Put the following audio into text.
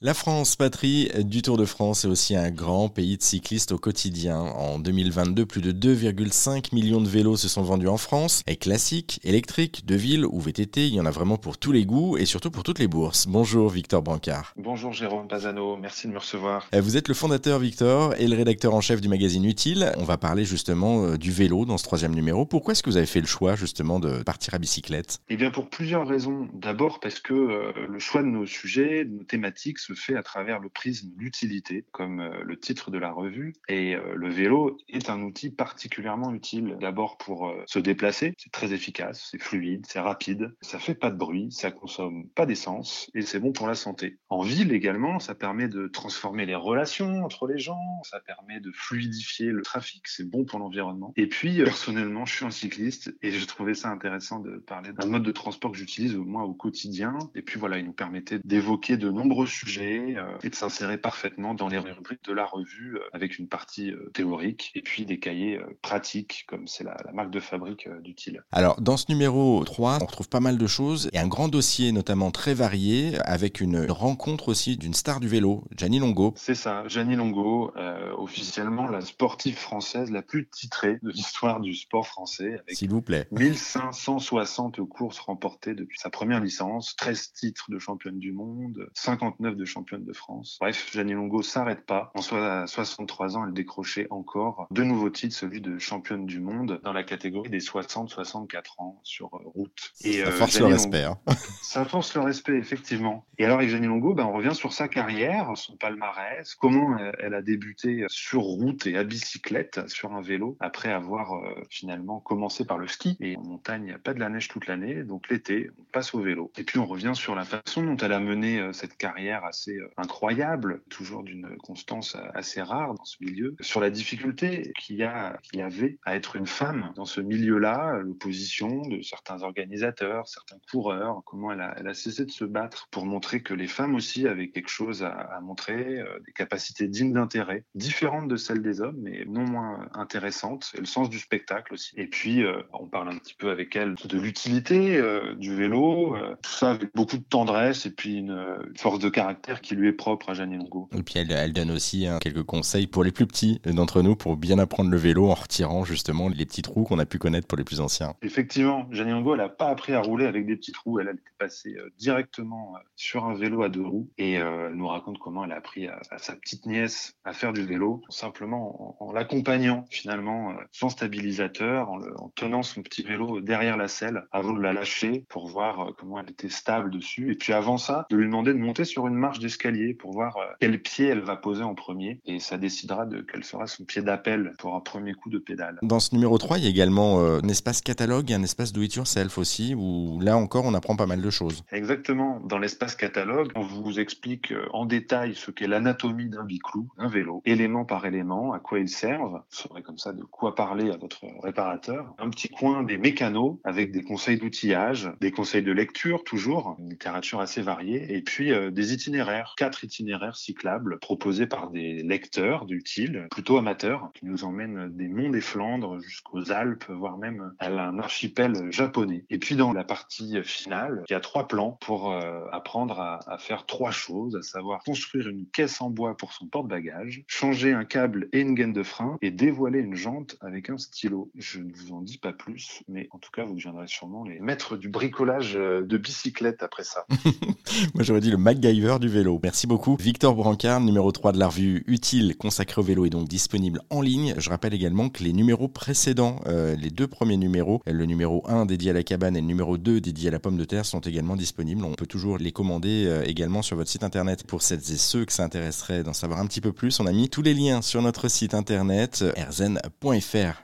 La France, patrie du Tour de France, est aussi un grand pays de cyclistes au quotidien. En 2022, plus de 2,5 millions de vélos se sont vendus en France. Et classiques, électriques, de ville ou VTT, il y en a vraiment pour tous les goûts et surtout pour toutes les bourses. Bonjour Victor Brancard. Bonjour Jérôme Pazano, merci de me recevoir. Euh, vous êtes le fondateur Victor et le rédacteur en chef du magazine Utile. On va parler justement euh, du vélo dans ce troisième numéro. Pourquoi est-ce que vous avez fait le choix justement de partir à bicyclette? Eh bien pour plusieurs raisons. D'abord parce que euh, le choix de nos sujets, de nos thématiques se fait à travers le prisme l'utilité, comme euh, le titre de la revue. Et euh, le vélo est un outil particulièrement utile. D'abord pour euh, se déplacer, c'est très efficace, c'est fluide, c'est rapide, ça fait pas de bruit, ça consomme pas d'essence et c'est bon pour la santé. En ville également, ça permet de transformer les relations entre les gens, ça permet de fluidifier le trafic, c'est bon pour l'environnement. Et puis personnellement, je suis un cycliste et je trouvais ça intéressant de parler d'un mode de transport que j'utilise au moins au quotidien. Et puis voilà, il nous permettait d'évoquer de nombreux sujets euh, et de s'insérer parfaitement dans les rubriques de la revue euh, avec une partie euh, théorique et puis des cahiers pratiques comme c'est la, la, marque de fabrique d'Utile. Alors dans ce numéro 3, on retrouve pas mal de choses et un grand dossier notamment très varié avec une rencontre aussi d'une star du vélo, Gianni Longo. C'est ça, Gianni Longo, euh, officiellement la sportive française la plus titrée de l'histoire du sport français. S'il vous plaît. 1560 courses remportées depuis sa première licence, 13 titres de championne du monde, 59 de championne de France. Bref, Jeannie Longo s'arrête pas. En soit à 63 ans, elle décrochait encore de nouveaux titres, celui de championne du monde dans la catégorie des 60-64 ans sur euh, route. Et, ça euh, force le respect. Hein. Ça force le respect, effectivement. Et alors avec Jeannie Longo, ben, on revient sur sa carrière, son palmarès, comment elle a débuté sur route et à bicyclette, sur un vélo, après avoir euh, finalement commencé par le ski. Et en montagne, il n'y a pas de la neige toute l'année, donc l'été, on passe au vélo. Et puis on revient sur la façon dont elle a mené euh, cette carrière assez euh, incroyable, toujours d'une constance assez rare dans ce milieu, sur la difficulté qu'il y, a, qu'il y avait à être une femme dans ce milieu-là, l'opposition de certains organisateurs, certains coureurs, comment elle a, cessé de se battre pour montrer que les femmes aussi avaient quelque chose à, montrer, euh, des capacités dignes d'intérêt, différentes de celles des hommes, mais non moins intéressantes, et le sens du spectacle aussi. Et puis, euh, on parle un petit peu avec elle de l'utilité euh, du vélo, tout ça avec beaucoup de tendresse et puis une force de caractère qui lui est propre à Jeanne Longo. Et puis elle, elle donne aussi hein, quelques conseils pour les plus petits d'entre nous pour bien apprendre le vélo en retirant justement les petits trous qu'on a pu connaître pour les plus anciens. Effectivement, Jeanne Longo, elle n'a pas appris à rouler avec des petits trous, elle, elle était passée euh, directement euh, sur un vélo à deux roues et euh, elle nous raconte comment elle a appris à, à, sa petite nièce à faire du vélo, simplement en, en l'accompagnant finalement sans stabilisateur, en, le, en, tenant son petit vélo derrière la selle avant de la lâcher pour voir comment elle était stable dessus. Et puis avant ça, de lui demander de monter sur une marche d'escalier pour voir quel pied elle va poser en premier et ça décidera de quel sera son pied d'appel pour un premier coup de pédale. Dans ce numéro 3, il y a également euh, un espace catalogue et un espace do it yourself aussi où là encore on apprend pas mal de choses. Exactement, dans l'espace catalogue, on vous explique en détail ce qu'est l'anatomie d'un biclou, un vélo, élément par élément, à quoi ils servent. Vous saurez comme ça de quoi parler à votre réparateur. Un petit coin des mécanos avec des conseils d'outillage, des conseils de lecture toujours, une littérature assez variée et puis euh, des itinéraires, quatre itinéraires cyclables proposés par des lecteurs d'utiles, plutôt amateurs, qui nous emmènent des monts des Flandres jusqu'aux Alpes, voire même à un archipel japonais. Et puis dans la partie finale, il y a trois plans pour euh, apprendre à, à, faire trois choses, à savoir construire une caisse en bois pour son porte-bagages, changer un câble et une gaine de frein, et dévoiler une jante avec un stylo. Je ne vous en dis pas plus, mais en tout cas, vous deviendrez sûrement les maîtres du bricolage euh, de bicyclette après ça. Moi, j'aurais dit le MacGyver du vélo. Merci beaucoup. Victor Brancard, numéro 3 de la revue Utile consacré au vélo est donc disponible en ligne. Je rappelle également que les numéros précédents, euh, les deux premiers numéros, le numéro 1 dédié à la cabane et le numéro 2 dédié à la pomme de terre sont également disponibles. On peut toujours les commander euh, également sur votre site internet. Pour celles et ceux que ça intéresserait d'en savoir un petit peu plus, on a mis tous les liens sur notre site internet erzen.fr.